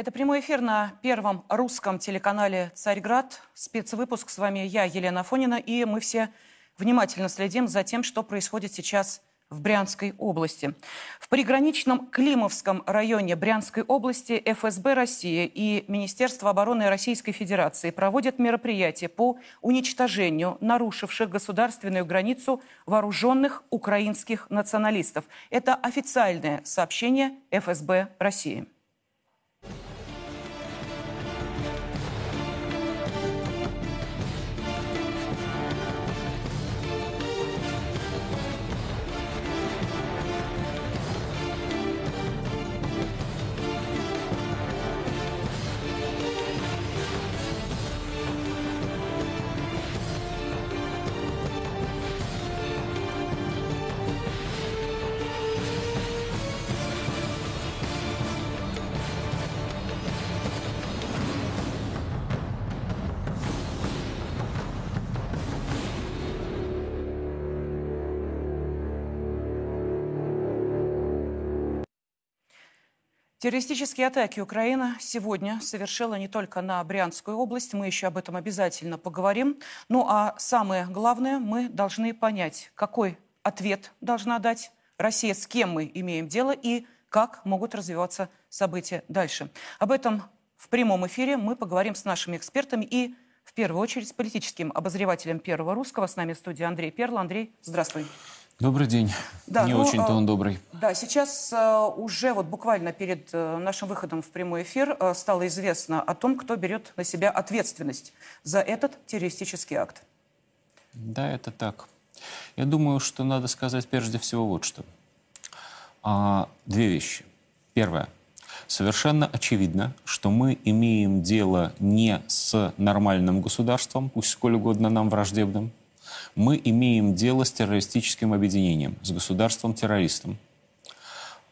Это прямой эфир на первом русском телеканале «Царьград». Спецвыпуск. С вами я, Елена Фонина, и мы все внимательно следим за тем, что происходит сейчас в Брянской области. В приграничном Климовском районе Брянской области ФСБ России и Министерство обороны Российской Федерации проводят мероприятия по уничтожению нарушивших государственную границу вооруженных украинских националистов. Это официальное сообщение ФСБ России. Террористические атаки Украина сегодня совершила не только на Брянскую область, мы еще об этом обязательно поговорим. Ну а самое главное, мы должны понять, какой ответ должна дать Россия, с кем мы имеем дело и как могут развиваться события дальше. Об этом в прямом эфире мы поговорим с нашими экспертами и в первую очередь с политическим обозревателем Первого Русского. С нами в студии Андрей Перл. Андрей, здравствуй. Добрый день. Да, Не ну, очень-то он добрый. Да, сейчас э, уже вот буквально перед э, нашим выходом в прямой эфир э, стало известно о том, кто берет на себя ответственность за этот террористический акт. Да, это так. Я думаю, что надо сказать прежде всего вот что. А, две вещи. Первое. Совершенно очевидно, что мы имеем дело не с нормальным государством, пусть сколь угодно нам враждебным, мы имеем дело с террористическим объединением, с государством-террористом.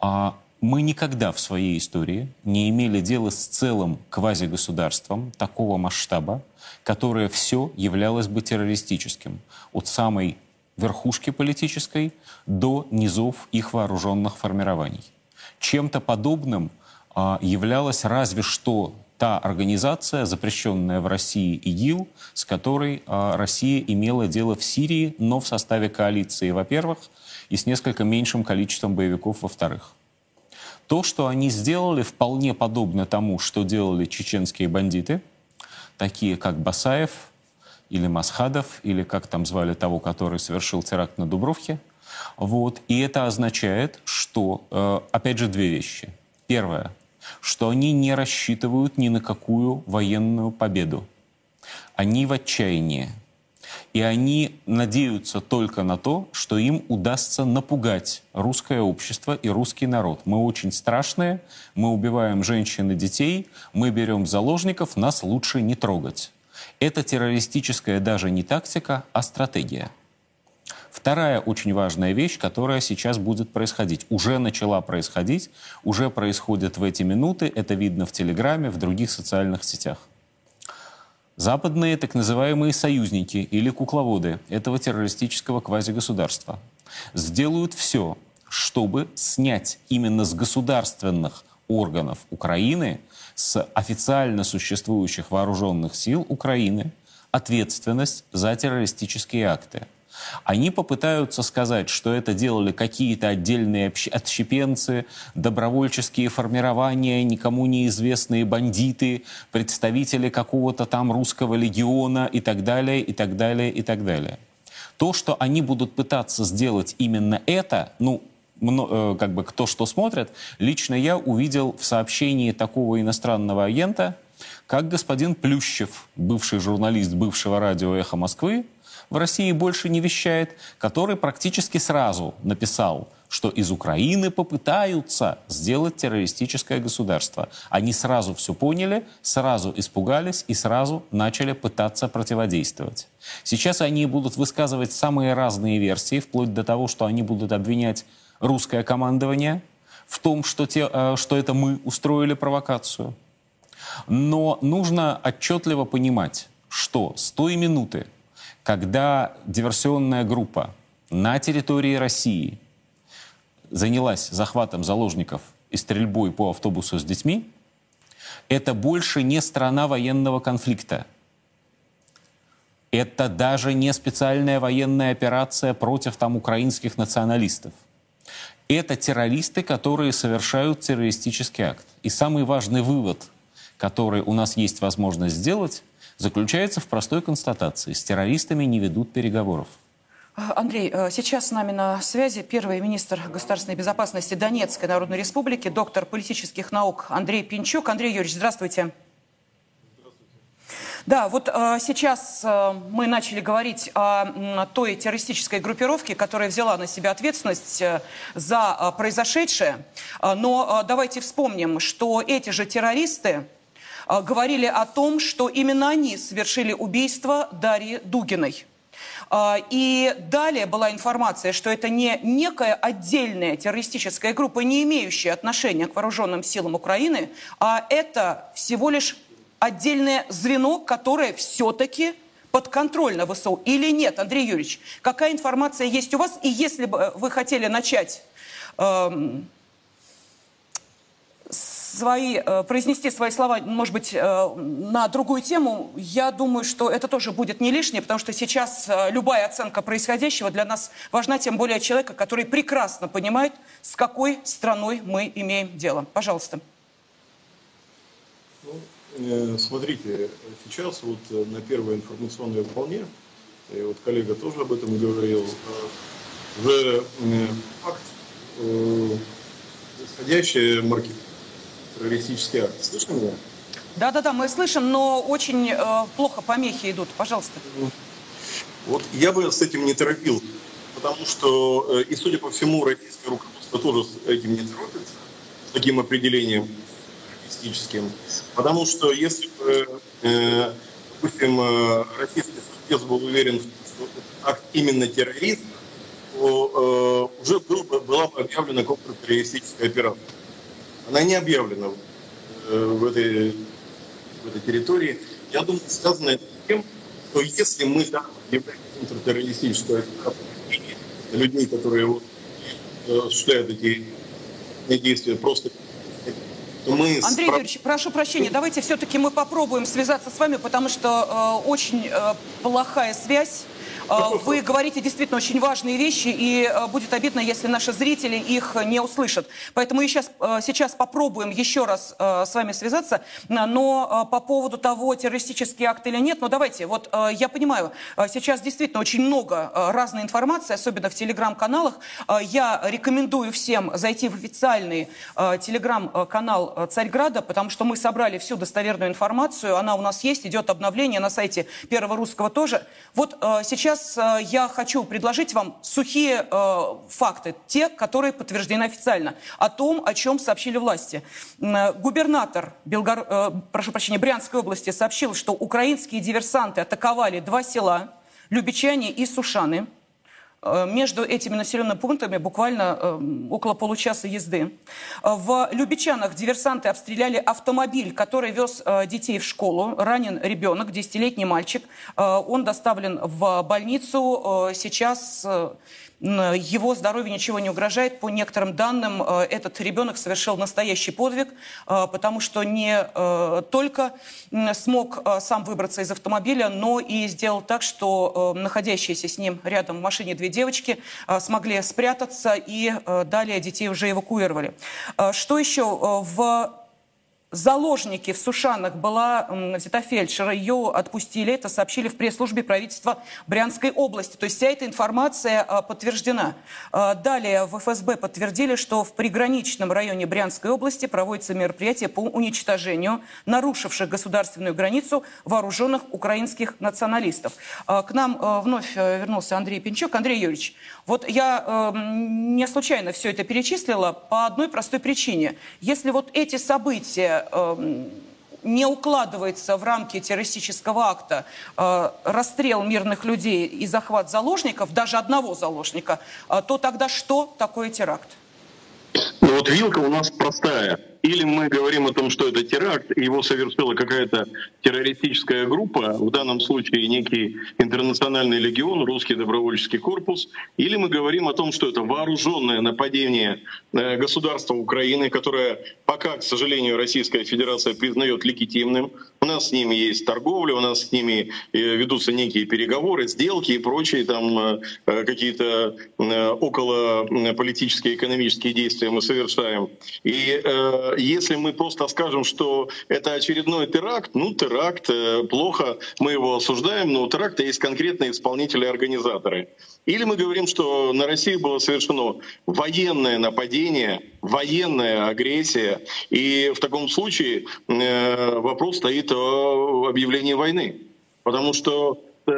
А мы никогда в своей истории не имели дела с целым квазигосударством такого масштаба, которое все являлось бы террористическим. От самой верхушки политической до низов их вооруженных формирований. Чем-то подобным а, являлась разве что та организация, запрещенная в России ИГИЛ, с которой э, Россия имела дело в Сирии, но в составе коалиции, во-первых, и с несколько меньшим количеством боевиков, во-вторых. То, что они сделали, вполне подобно тому, что делали чеченские бандиты, такие как Басаев или Масхадов, или как там звали того, который совершил теракт на Дубровке. Вот. И это означает, что, э, опять же, две вещи. Первое – что они не рассчитывают ни на какую военную победу. Они в отчаянии. И они надеются только на то, что им удастся напугать русское общество и русский народ. Мы очень страшные, мы убиваем женщин и детей, мы берем заложников, нас лучше не трогать. Это террористическая даже не тактика, а стратегия. Вторая очень важная вещь, которая сейчас будет происходить, уже начала происходить, уже происходит в эти минуты, это видно в Телеграме, в других социальных сетях. Западные так называемые союзники или кукловоды этого террористического квазигосударства сделают все, чтобы снять именно с государственных органов Украины, с официально существующих вооруженных сил Украины ответственность за террористические акты – они попытаются сказать, что это делали какие-то отдельные отщепенцы, добровольческие формирования, никому неизвестные бандиты, представители какого-то там русского легиона и так далее, и так далее, и так далее. То, что они будут пытаться сделать именно это, ну, э, как бы кто что смотрит, лично я увидел в сообщении такого иностранного агента, как господин Плющев, бывший журналист бывшего радио «Эхо Москвы», в России больше не вещает, который практически сразу написал, что из Украины попытаются сделать террористическое государство. Они сразу все поняли, сразу испугались и сразу начали пытаться противодействовать. Сейчас они будут высказывать самые разные версии, вплоть до того, что они будут обвинять русское командование в том, что, те, э, что это мы устроили провокацию. Но нужно отчетливо понимать, что с той минуты, когда диверсионная группа на территории России занялась захватом заложников и стрельбой по автобусу с детьми, Это больше не страна военного конфликта. Это даже не специальная военная операция против там украинских националистов. Это террористы, которые совершают террористический акт. И самый важный вывод, который у нас есть возможность сделать, заключается в простой констатации. С террористами не ведут переговоров. Андрей, э, сейчас с нами на связи первый министр государственной безопасности Донецкой Народной Республики, доктор политических наук Андрей Пинчук. Андрей Юрьевич, здравствуйте. Да, вот э, сейчас э, мы начали говорить о э, той террористической группировке, которая взяла на себя ответственность э, за э, произошедшее. Э, но э, давайте вспомним, что эти же террористы говорили о том, что именно они совершили убийство Дарьи Дугиной. Э, и далее была информация, что это не некая отдельная террористическая группа, не имеющая отношения к вооруженным силам Украины, а это всего лишь отдельное звено, которое все-таки подконтрольно ВСУ или нет, Андрей Юрьевич? Какая информация есть у вас? И если бы вы хотели начать э, свои, э, произнести свои слова, может быть, э, на другую тему, я думаю, что это тоже будет не лишнее, потому что сейчас э, любая оценка происходящего для нас важна, тем более человека, который прекрасно понимает, с какой страной мы имеем дело. Пожалуйста. Ну, смотрите, сейчас вот на первой информационной волне, и вот коллега тоже об этом говорил, уже факт, исходящий маркет, террористический акт. Слышно меня? Да-да-да, мы слышим, но очень э, плохо помехи идут. Пожалуйста. Вот я бы с этим не торопил, потому что, и судя по всему, российское руководство тоже с этим не торопится, с таким определением террористическим. Потому что если бы, э, допустим, э, российский спец был уверен, что акт именно террорист, то э, уже был бы, была бы объявлена контртеррористическая операция. Она не объявлена в, этой, в этой территории. Я думаю, связано это с тем, что если мы да, объявляем контртеррористическую операцию людей, которые вот, осуществляют эти действия просто мы... Андрей Юрьевич, прошу прощения, давайте все-таки мы попробуем связаться с вами, потому что э, очень э, плохая связь. А, вы говорите действительно очень важные вещи, и а, будет обидно, если наши зрители их не услышат. Поэтому сейчас, а, сейчас попробуем еще раз с вами связаться. Но по поводу того, террористический акт или нет, ну давайте, вот я понимаю, сейчас действительно очень много разной информации, особенно в телеграм-каналах. Я рекомендую всем зайти в официальный телеграм-канал Царьграда, потому что мы собрали всю достоверную информацию, она у нас есть, идет обновление на сайте Первого Русского тоже. Вот сейчас сейчас э, я хочу предложить вам сухие э, факты, те, которые подтверждены официально, о том, о чем сообщили власти. Э, губернатор Белгор... прошу прощения, Брянской области сообщил, что украинские диверсанты атаковали два села, Любичане и Сушаны. Э, между этими населенными пунктами буквально э, около получаса езды. Э, в Любичанах диверсанты обстреляли автомобиль, который вез детей в школу. Ранен ребенок, десятилетний мальчик. Он доставлен в больницу. Сейчас его здоровью ничего не угрожает. По некоторым данным, э, этот ребенок совершил настоящий подвиг, э, потому что не э, только смог сам выбраться из автомобиля, но и сделал так, что находящиеся с ним рядом в машине две девочки смогли спрятаться, и далее детей уже эвакуировали. Что еще? В заложники в Сушанах была взята фельдшера, ее отпустили, это сообщили в пресс-службе правительства Брянской области. То есть вся эта информация а, подтверждена. А, далее в ФСБ подтвердили, что в приграничном районе Брянской области проводится мероприятие по уничтожению нарушивших государственную границу вооруженных украинских националистов. А, к нам вновь вернулся Андрей Пинчук. Андрей Юрьевич, вот я не случайно все это перечислила по одной простой причине. Если вот эти события Эм, не укладывается в рамки террористического акта э, расстрел мирных людей и захват заложников, даже одного заложника, э, то тогда что такое теракт? Ну вот вилка у нас простая. Или мы говорим о том, что это теракт, и его совершила какая-то террористическая группа, в данном случае некий интернациональный легион, русский добровольческий корпус, или мы говорим о том, что это вооруженное нападение э, государства Украины, которое пока, к сожалению, Российская Федерация признает легитимным. Нас с ними есть торговля, у нас с ними э, ведутся некие переговоры, сделки и прочие там э, какие-то около политические, экономические действия мы совершаем. И э, если мы просто скажем, что это очередной теракт, ну теракт, э, плохо, мы его осуждаем, но у теракта есть конкретные исполнители и организаторы. Или мы говорим, что на Россию было совершено военное нападение, военная агрессия, и в таком случае э, вопрос стоит о объявлении войны. Потому что э,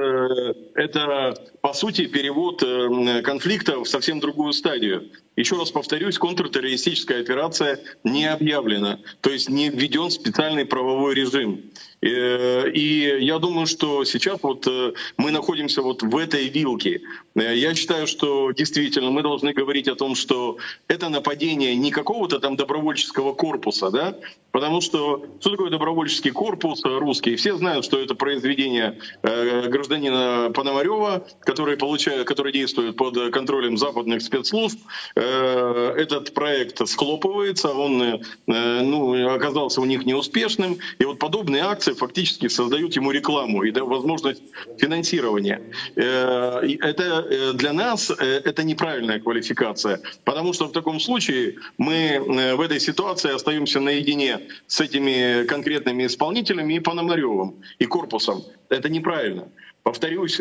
это, по сути, перевод э, конфликта в совсем другую стадию. Еще раз повторюсь, контртеррористическая операция не объявлена, то есть не введен специальный правовой режим. Э, и я думаю, что сейчас вот э, мы находимся вот в этой вилке. Э, я считаю, что действительно мы должны говорить о том, что это нападение не какого-то там добровольческого корпуса, да, потому что что такое добровольческий корпус русский? Все знают, что это произведение гражданина Пономарева, который, получает, который действует под контролем западных спецслужб. Этот проект схлопывается, он ну, оказался у них неуспешным, и вот подобные акции организации фактически создают ему рекламу и возможность финансирования. Э, это э, для нас э, это неправильная квалификация, потому что в таком случае мы в этой ситуации остаемся наедине с этими конкретными исполнителями и Пономаревым, и корпусом. Это неправильно. Повторюсь,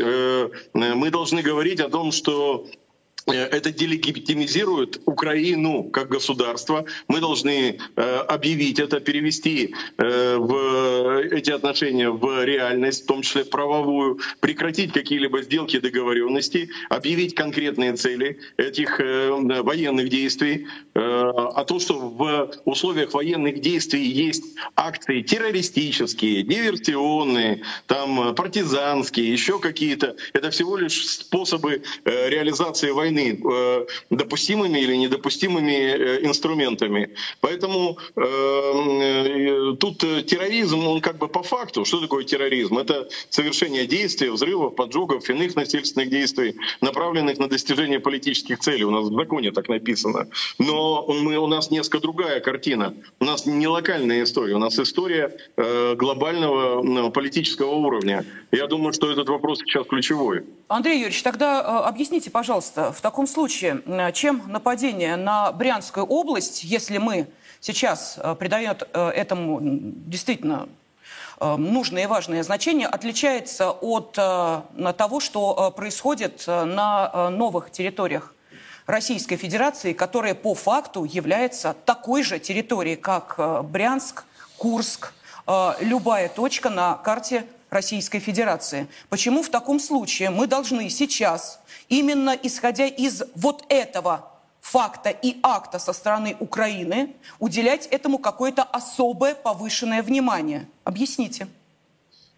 мы должны говорить о том, что это делегитимизирует Украину как государство. Мы должны э, объявить это, перевести э, в эти отношения в реальность, в том числе правовую, прекратить какие-либо сделки, договоренности, объявить конкретные цели этих военных действий. А то, что в условиях военных действий есть акции террористические, диверсионные, там партизанские, еще какие-то, это всего лишь способы реализации войны войны э, допустимыми или недопустимыми э, инструментами. Поэтому э, тут терроризм, он как бы по факту. Что такое терроризм? Это совершение действий, взрывов, поджогов, иных насильственных действий, направленных на достижение политических целей. У нас в законе так написано. Но мы, у нас несколько другая картина. У нас не локальная история, у нас история глобального политического уровня. Я думаю, что этот вопрос сейчас ключевой. Андрей Юрьевич, тогда объясните, пожалуйста, в таком случае, чем нападение на Брянскую область, если мы сейчас э, придаем э, этому действительно э, нужное и важное значение, отличается от того, что происходит на новых территориях Российской Федерации, которая по факту является такой же территорией, как Брянск, Курск, любая точка на карте Российской Федерации. Почему в таком случае мы должны сейчас, именно исходя из вот этого факта и акта со стороны Украины, уделять этому какое-то особое повышенное внимание? Объясните.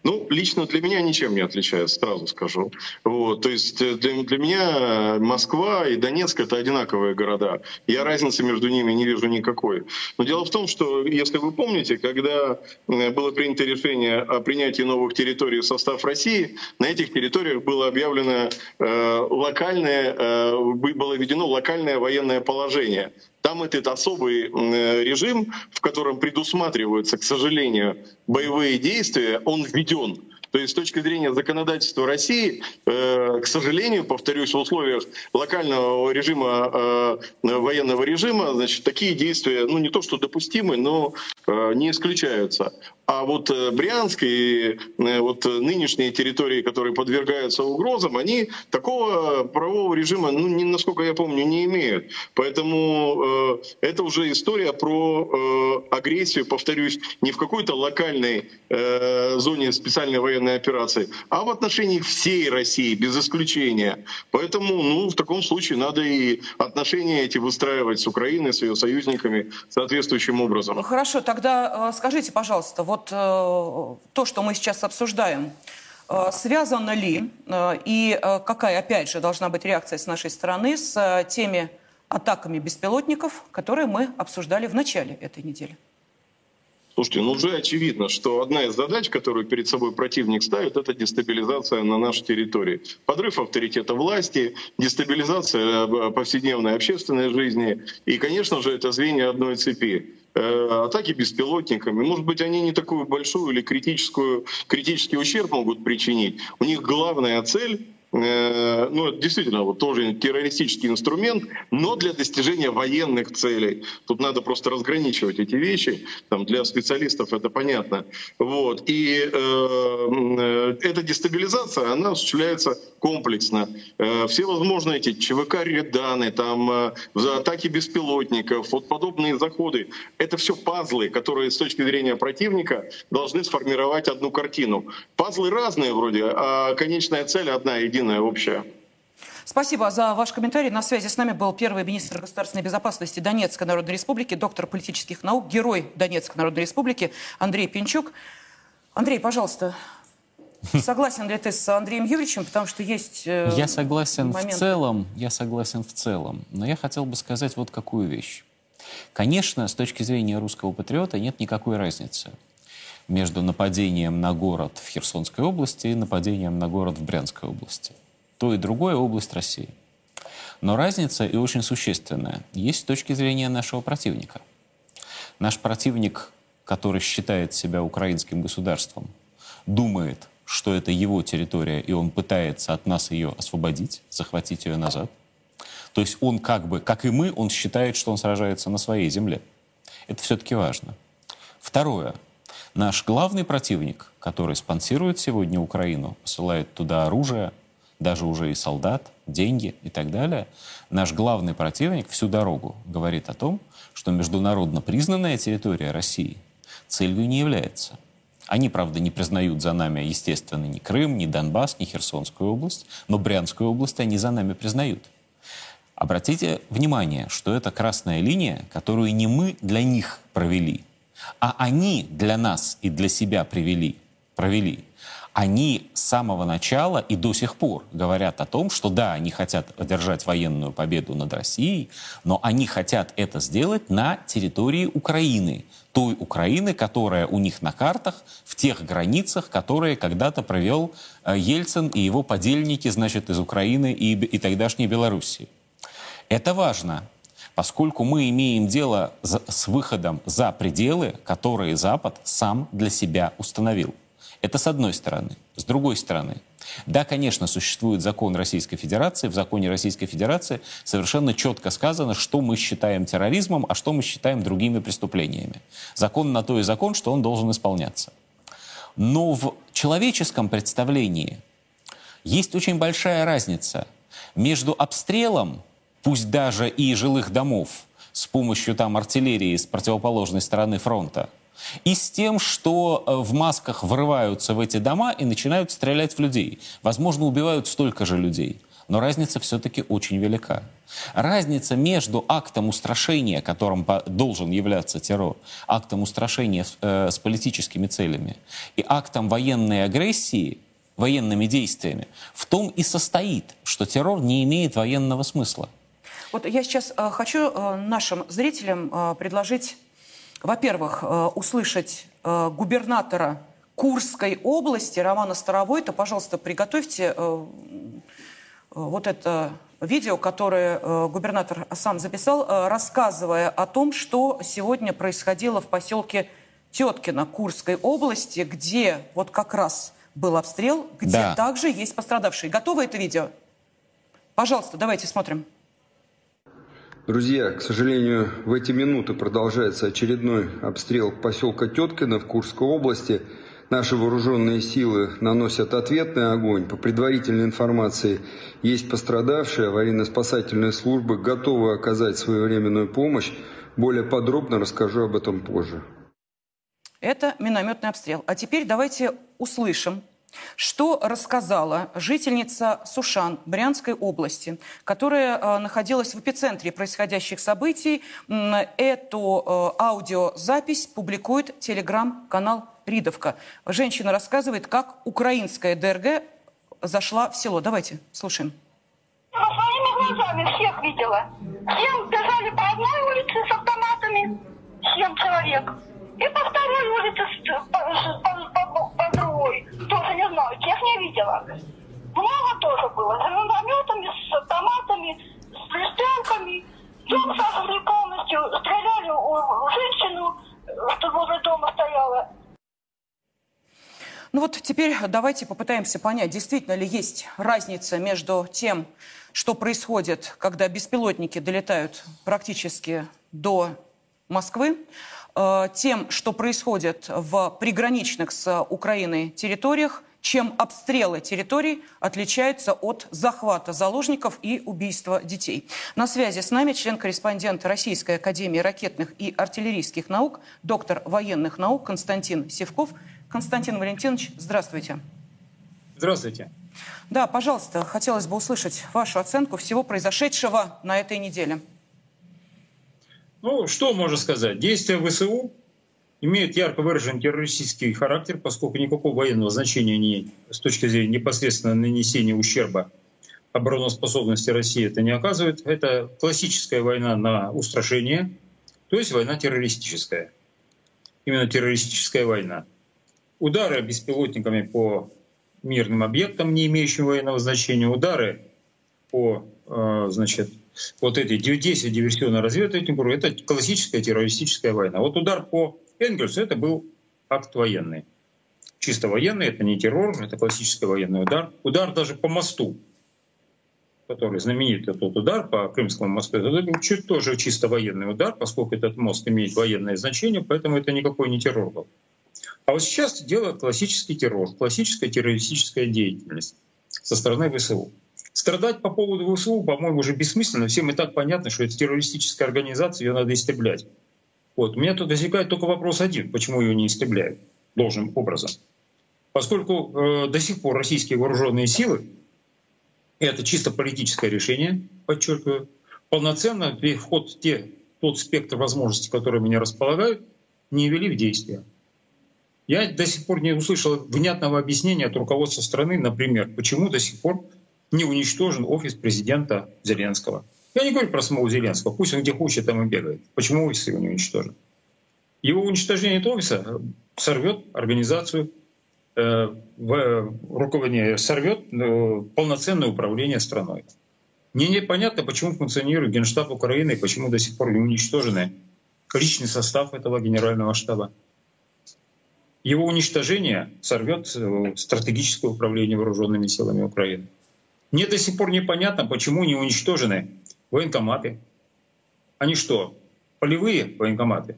Ну, лично для меня ничем не отличается, сразу скажу. Вот, то есть э, для, для меня Москва и Донецк — это одинаковые города. Я разницы между ними не вижу никакой. Но дело в том, что, если вы помните, когда э, было принято решение о принятии новых территорий в состав России, на этих территориях было объявлено э, локальное, э, было введено локальное военное положение. Там этот особый э, режим, в котором предусматриваются, к сожалению, боевые действия, он введен. То есть с точки зрения законодательства России, э, к сожалению, повторюсь, в условиях локального режима, э, военного режима, значит, такие действия, ну не то что допустимы, но не исключаются. А вот э, Брянск и э, вот нынешние территории, которые подвергаются угрозам, они такого правового режима, ну, не, насколько я помню, не имеют. Поэтому э, это уже история про э, агрессию, повторюсь, не в какой-то локальной э, зоне специальной военной операции, а в отношении всей России, без исключения. Поэтому ну, в таком случае надо и отношения эти выстраивать с Украиной, с ее союзниками соответствующим образом. Хорошо, тогда э, скажите, пожалуйста, вот э, то, что мы сейчас обсуждаем, э, связано ли и какая, опять же, должна быть реакция с нашей стороны с теми атаками беспилотников, которые мы обсуждали в начале этой недели. Слушайте, ну уже очевидно, что одна из задач, которую перед собой противник ставит, это дестабилизация на нашей территории. Подрыв авторитета власти, дестабилизация э, повседневной общественной жизни. И, конечно же, это звенья одной цепи э, атаки беспилотниками. Может быть, они не такую большую или критическую, критический ущерб могут причинить. У них главная цель ну, это действительно вот тоже террористический инструмент, но для достижения военных целей. Тут надо просто разграничивать эти вещи. Там, для специалистов это понятно. Вот. И э, э эта дестабилизация, она осуществляется комплексно. Э, все возможные эти ЧВК Реданы, там, э, атаки беспилотников, вот подобные заходы, это все пазлы, которые с точки зрения противника должны сформировать одну картину. Пазлы разные вроде, а конечная цель одна, единая общее. Спасибо за ваш комментарий. На связи с нами был первый министр государственной безопасности Донецкой Народной Республики, доктор политических наук, герой Донецкой Народной Республики Андрей Пинчук. Андрей, пожалуйста, согласен ли ты с Андреем Юрьевичем, потому что есть э, Я согласен момент... в целом, я согласен в целом, но я хотел бы сказать вот какую вещь. Конечно, с точки зрения русского патриота нет никакой разницы между нападением на город в Херсонской области и нападением на город в Брянской области. То и другое область России. Но разница и очень существенная есть с точки зрения нашего противника. Наш противник, который считает себя украинским государством, думает, что это его территория, и он пытается от нас ее освободить, захватить ее назад. То есть он как бы, как и мы, он считает, что он сражается на своей земле. Это все-таки важно. Второе. Наш главный противник, который спонсирует сегодня Украину, посылает туда оружие, даже уже и солдат, деньги и так далее, наш главный противник всю дорогу говорит о том, что международно признанная территория России целью не является. Они, правда, не признают за нами, естественно, ни Крым, ни Донбасс, ни Херсонскую область, но Брянскую область они за нами признают. Обратите внимание, что это красная линия, которую не мы для них провели, а они для нас и для себя привели, провели. Они с самого начала и до сих пор говорят о том, что да, они хотят одержать военную победу над Россией, но они хотят это сделать на территории Украины, той Украины, которая у них на картах, в тех границах, которые когда-то провел э, Ельцин и его подельники, значит, из Украины и, и тогдашней Белоруссии. Это важно, поскольку мы имеем дело с выходом за пределы, которые Запад сам для себя установил. Это с одной стороны. С другой стороны, да, конечно, существует закон Российской Федерации. В законе Российской Федерации совершенно четко сказано, что мы считаем терроризмом, а что мы считаем другими преступлениями. Закон на то и закон, что он должен исполняться. Но в человеческом представлении есть очень большая разница между обстрелом пусть даже и жилых домов, с помощью там артиллерии с противоположной стороны фронта, и с тем, что э, в масках врываются в эти дома и начинают стрелять в людей. Возможно, убивают столько же людей. Но разница все-таки очень велика. Разница между актом устрашения, которым должен являться террор, актом устрашения э, с политическими целями, и актом военной агрессии, военными действиями, в том и состоит, что террор не имеет военного смысла. Вот я сейчас э, хочу э, нашим зрителям э, предложить, во-первых, э, услышать э, губернатора Курской области Романа Старовойта. Пожалуйста, приготовьте э, вот это видео, которое губернатор сам записал, рассказывая о том, что сегодня происходило в поселке Теткино Курской области, где вот как раз был обстрел, где да. также есть пострадавшие. Готово это видео? Пожалуйста, давайте смотрим. Друзья, к сожалению, в эти минуты продолжается очередной обстрел поселка Теткино в Курской области. Наши вооруженные силы наносят ответный огонь. По предварительной информации есть пострадавшие. Аварийно-спасательные службы готовы оказать своевременную помощь. Более подробно расскажу об этом позже. Это минометный обстрел. А теперь давайте услышим что рассказала жительница Сушан Брянской области, которая э, находилась в эпицентре происходящих событий? Эту э, аудиозапись публикует телеграм-канал «Ридовка». Женщина рассказывает, как украинская ДРГ зашла в село. Давайте слушаем. Я своими глазами всех видела. Семь бежали по одной улице с автоматами, семь человек. И по второй улице по, по- по- по другой. Тоже не знаю, тех не видела. Много тоже было. С гранатометами, с автоматами, с пристрелками. Дом сожгли полностью, стреляли у, женщину, что возле дома стояла. Ну вот теперь давайте попытаемся понять, действительно ли есть разница между тем, что происходит, когда беспилотники долетают практически до Москвы, тем, что происходит в приграничных с Украиной территориях, чем обстрелы территорий отличаются от захвата заложников и убийства детей. На связи с нами член-корреспондент Российской Академии ракетных и артиллерийских наук, доктор военных наук Константин Севков. Константин Валентинович, здравствуйте. Здравствуйте. Да, пожалуйста, хотелось бы услышать вашу оценку всего произошедшего на этой неделе. Ну, что можно сказать? Действия ВСУ имеют ярко выраженный террористический характер, поскольку никакого военного значения не, с точки зрения непосредственно нанесения ущерба обороноспособности России это не оказывает. Это классическая война на устрашение, то есть война террористическая. Именно террористическая война. Удары беспилотниками по мирным объектам, не имеющим военного значения, удары по э, значит, вот эти 10 диверсионно-разведывательных групп, это классическая террористическая война. Вот удар по Энгельсу — это был акт военный. Чисто военный, это не террор, это классический военный удар. Удар даже по мосту, который знаменитый тот удар по Крымскому мосту, это был чуть тоже чисто военный удар, поскольку этот мост имеет военное значение, поэтому это никакой не террор был. А вот сейчас дело классический террор, классическая террористическая деятельность со стороны ВСУ. Страдать по поводу ВСУ, по-моему, уже бессмысленно. Всем и так понятно, что это террористическая организация, ее надо истреблять. Вот. У меня тут возникает только вопрос один, почему ее не истребляют должным образом. Поскольку э, до сих пор российские вооруженные силы, это чисто политическое решение, подчеркиваю, полноценно вход те, тот спектр возможностей, которые меня располагают, не ввели в действие. Я до сих пор не услышал внятного объяснения от руководства страны, например, почему до сих пор не уничтожен офис президента Зеленского. Я не говорю про самого Зеленского, пусть он где хочет, там и бегает. Почему офис его не уничтожен? Его уничтожение этого офиса сорвет организацию, э, в, руководение, сорвет э, полноценное управление страной. Мне непонятно, почему функционирует Генштаб Украины почему до сих пор не уничтожены личный состав этого генерального штаба. Его уничтожение сорвет э, стратегическое управление вооруженными силами Украины. Мне до сих пор непонятно, почему не уничтожены военкоматы. Они что, полевые военкоматы?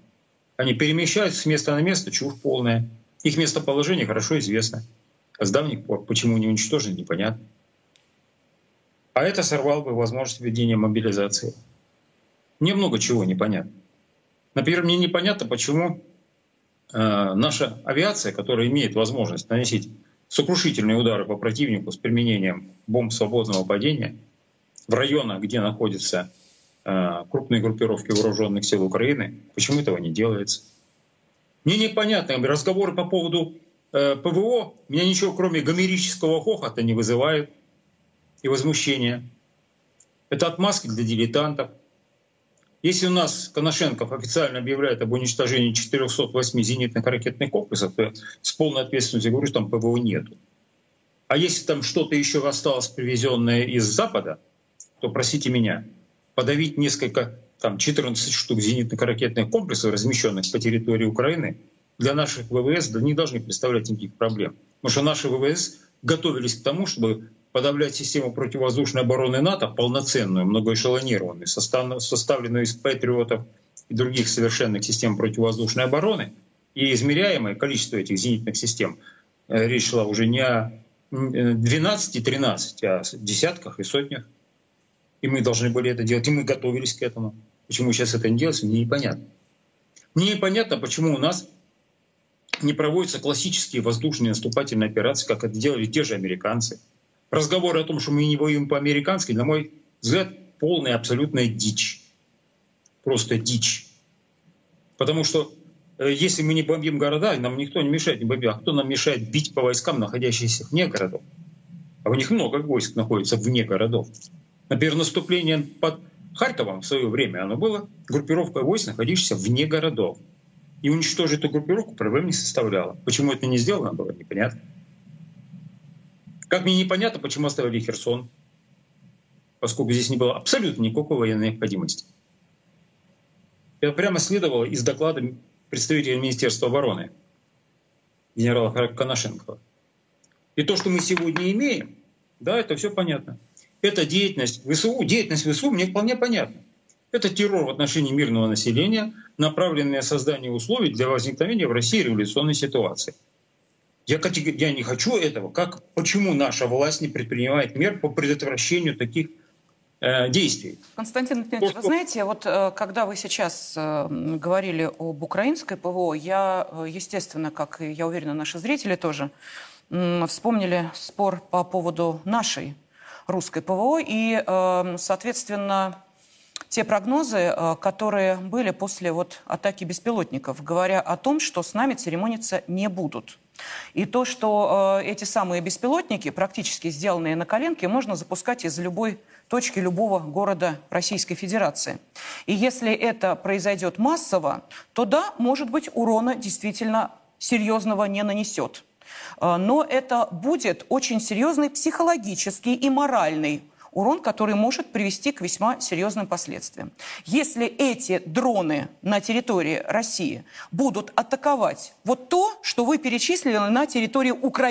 Они перемещаются с места на место, чушь полная. Их местоположение хорошо известно. А с давних пор почему не уничтожены, непонятно. А это сорвало бы возможность ведения мобилизации. Мне много чего непонятно. Например, мне непонятно, почему э, наша авиация, которая имеет возможность наносить сокрушительные удары по противнику с применением бомб свободного падения в районах, где находятся э, крупные группировки вооруженных сил Украины, почему этого не делается. Мне непонятно, разговоры по поводу э, ПВО меня ничего кроме гомерического хохота не вызывают и возмущения. Это отмазки для дилетантов. Если у нас Коношенков официально объявляет об уничтожении 408 зенитных ракетных комплексов, то с полной ответственностью говорю, что там ПВО нету. А если там что-то еще осталось привезенное из Запада, то простите меня, подавить несколько, там 14 штук зенитных ракетных комплексов, размещенных по территории Украины, для наших ВВС не должны представлять никаких проблем. Потому что наши ВВС готовились к тому, чтобы подавлять систему противовоздушной обороны НАТО, полноценную, многоэшелонированную, составленную из патриотов и других совершенных систем противовоздушной обороны, и измеряемое количество этих зенитных систем, речь шла уже не о 12 и 13, а десятках и сотнях. И мы должны были это делать, и мы готовились к этому. Почему сейчас это не делается, мне непонятно. Мне непонятно, почему у нас не проводятся классические воздушные наступательные операции, как это делали те же американцы. Разговоры о том, что мы не воюем по-американски, на мой взгляд, полная абсолютная дичь. Просто дичь. Потому что если мы не бомбим города, нам никто не мешает не бомбить. А кто нам мешает бить по войскам, находящимся вне городов? А у них много войск находится вне городов. Например, наступление под Харьковом в свое время оно было группировкой войск, находившихся вне городов. И уничтожить эту группировку проблем не составляло. Почему это не сделано было, непонятно. Как мне непонятно, почему оставили Херсон, поскольку здесь не было абсолютно никакой военной необходимости. Это прямо следовало из доклада представителя Министерства обороны генерала Коношенкова. И то, что мы сегодня имеем, да, это все понятно. Это деятельность ВСУ, деятельность ВСУ мне вполне понятна. Это террор в отношении мирного населения, направленный на создание условий для возникновения в России революционной ситуации. Я, я не хочу этого. Как, почему наша власть не предпринимает мер по предотвращению таких э, действий? Константин Дмитриевич, вы знаете, вот э, когда вы сейчас э, говорили об украинской ПВО, я, естественно, как и я уверена, наши зрители тоже, э, вспомнили спор по поводу нашей русской ПВО и, э, соответственно, те прогнозы, э, которые были после вот атаки беспилотников, говоря о том, что с нами церемониться не будут. И то, что э, эти самые беспилотники, практически сделанные на коленке, можно запускать из любой точки любого города Российской Федерации. И если это произойдет массово, то да, может быть, урона действительно серьезного не нанесет. Э, но это будет очень серьезный психологический и моральный урон, который может привести к весьма серьезным последствиям. Если эти дроны на территории России будут атаковать вот то, что вы перечислили на территории Украины,